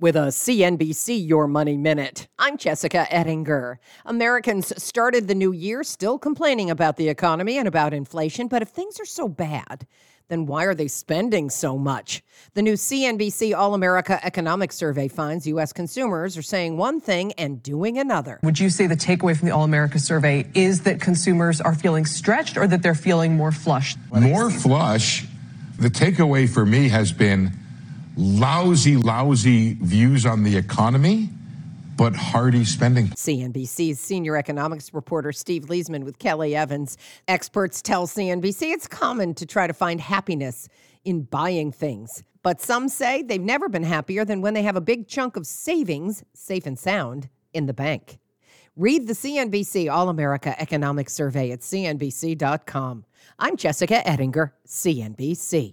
With a CNBC Your Money Minute, I'm Jessica Ettinger. Americans started the new year still complaining about the economy and about inflation, but if things are so bad, then why are they spending so much? The new CNBC All America Economic Survey finds U.S. consumers are saying one thing and doing another. Would you say the takeaway from the All America survey is that consumers are feeling stretched or that they're feeling more flush? More flush. The takeaway for me has been lousy, lousy views on the economy, but hearty spending. CNBC's senior economics reporter Steve Liesman with Kelly Evans. Experts tell CNBC it's common to try to find happiness in buying things. But some say they've never been happier than when they have a big chunk of savings, safe and sound, in the bank. Read the CNBC All America Economic Survey at CNBC.com. I'm Jessica Ettinger, CNBC.